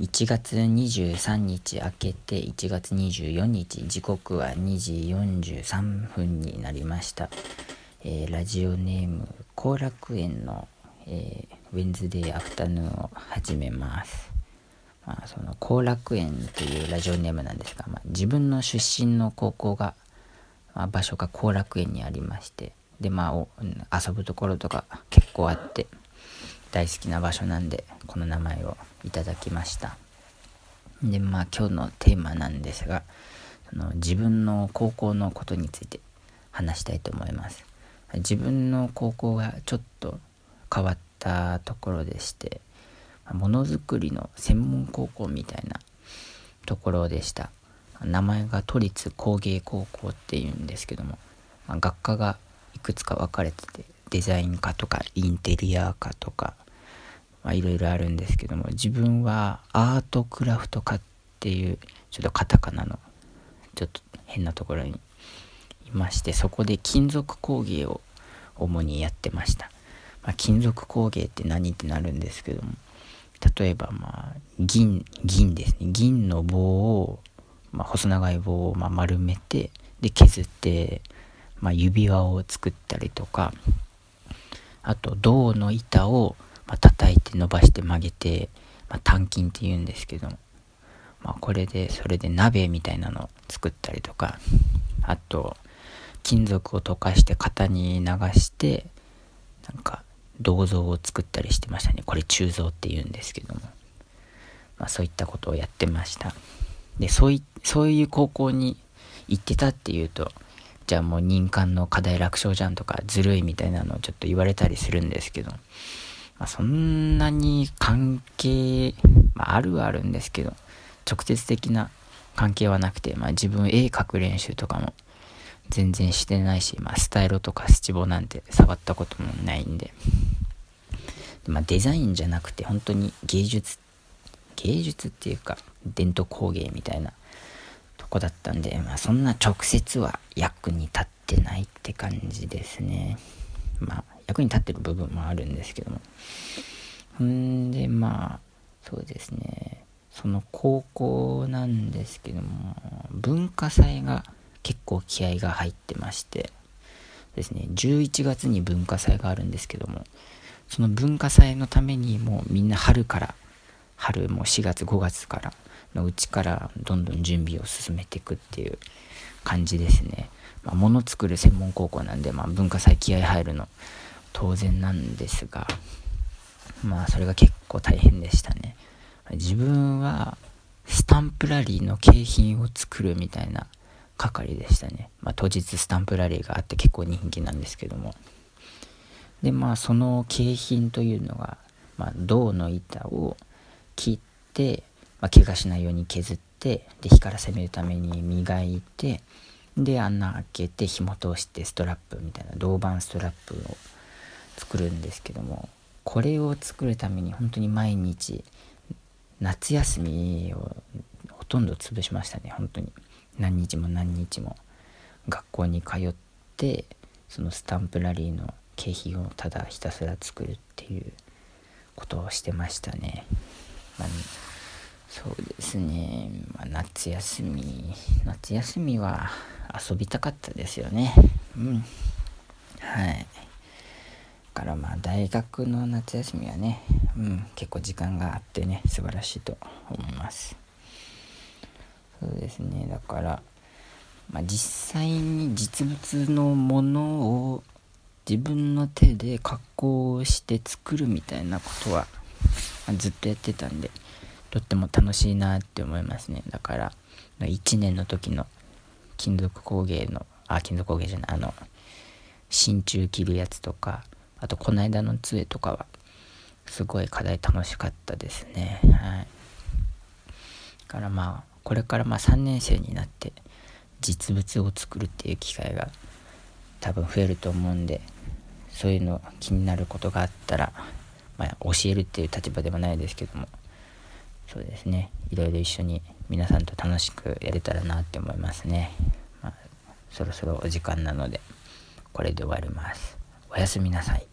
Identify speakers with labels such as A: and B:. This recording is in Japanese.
A: 1月23日明けて1月24日時刻は2時43分になりました、えー、ラジオネーム後楽園の、えー、ウェンズデーアフタヌーンを始めます。まあ、その後楽園というラジオネームなんですが、まあ、自分の出身の高校が、まあ、場所が後楽園にありましてでまあ遊ぶところとか結構あって大好きな場所なんでこの名前をいただきました。でまあ今日のテーマなんですがその自分の高校のことについて話したいと思います。自分の高校がちょっと変わったところでしてものづくりの専門高校みたいなところでした。名前が都立工芸高校っていうんですけども、ま、学科がいくつか分かれててデザイン科とかインテリア科とかまあいろいろあるんですけども自分はアートクラフト科っていうちょっとカタカナのちょっと変なところにいましてそこで金属工芸を主にやってました、まあ、金属工芸って何ってなるんですけども例えばまあ銀銀ですね。銀の棒を、まあ、細長い棒をま丸めてで削って、まあ、指輪を作ったりとかあと銅の板をま叩いて伸ばして曲げて、まあ、単金って言うんですけどまあ、これでそれで鍋みたいなのを作ったりとか。あと金属を溶かして型に流してなんか銅像を作ったりしてましたね。これ鋳造って言うんですけども、まあ、そういったことをやってました。でそういそういう高校に行ってたっていうとじゃあもう任官の課題楽勝じゃんとかずるいみたいなのをちょっと言われたりするんですけど、まあ、そんなに関係、まあ、あるはあるんですけど直接的な関係はなくて、まあ、自分絵描く練習とかも全然してないし、まあ、スタイロとかスチボなんて触ったこともないんで、まあ、デザインじゃなくて本当に芸術芸術っていうか伝統工芸みたいなとこだったんで、まあ、そんな直接は役に立ってないって感じですね。まあ役に立ってる部分もあるんですけども。ほんでまあそうですね。その高校なんですけども文化祭が結構気合が入ってまして。ですね。11月に文化祭があるんですけどもその文化祭のためにもうみんな春から春もう4月5月からのうちからどんどん準備を進めていくっていう感じですね、まあ、物作る専門高校なんで、まあ、文化祭気合入るの当然なんですがまあそれが結構大変でしたね自分はスタンプラリーの景品を作るみたいな係でしたね。まあ、当日スタンプラリーがあって結構人気なんですけども。で、まあ、その景品というのが、まあ、銅の板を切って、まあ、怪我しないように削って、で、火から攻めるために磨いて、で、穴開けて紐通してストラップみたいな銅板ストラップを作るんですけども、これを作るために本当に毎日夏休みをほとんど潰しましたね、本当に。何日も何日も学校に通ってそのスタンプラリーの景品をただひたすら作るっていうことをしてましたね。まあ、そうですね、まあ、夏休み夏休みは遊びたかったですよね。うん。はい。大学の夏休みはね、うん、結構時間があってね素晴らしいと思います。そうですねだから、まあ、実際に実物のものを自分の手で加工して作るみたいなことは、まあ、ずっとやってたんでとっても楽しいなって思いますねだから1年の時の金属工芸のあ金属工芸じゃないあの真鍮切るやつとかあとこの間の杖とかはすごい課題楽しかったですね。はい。からまあこれからまあ3年生になって実物を作るっていう機会が多分増えると思うんでそういうの気になることがあったら、まあ、教えるっていう立場ではないですけどもそうですね。いろいろ一緒に皆さんと楽しくやれたらなって思いますね、まあ、そろそろお時間なのでこれで終わります。おやすみなさい。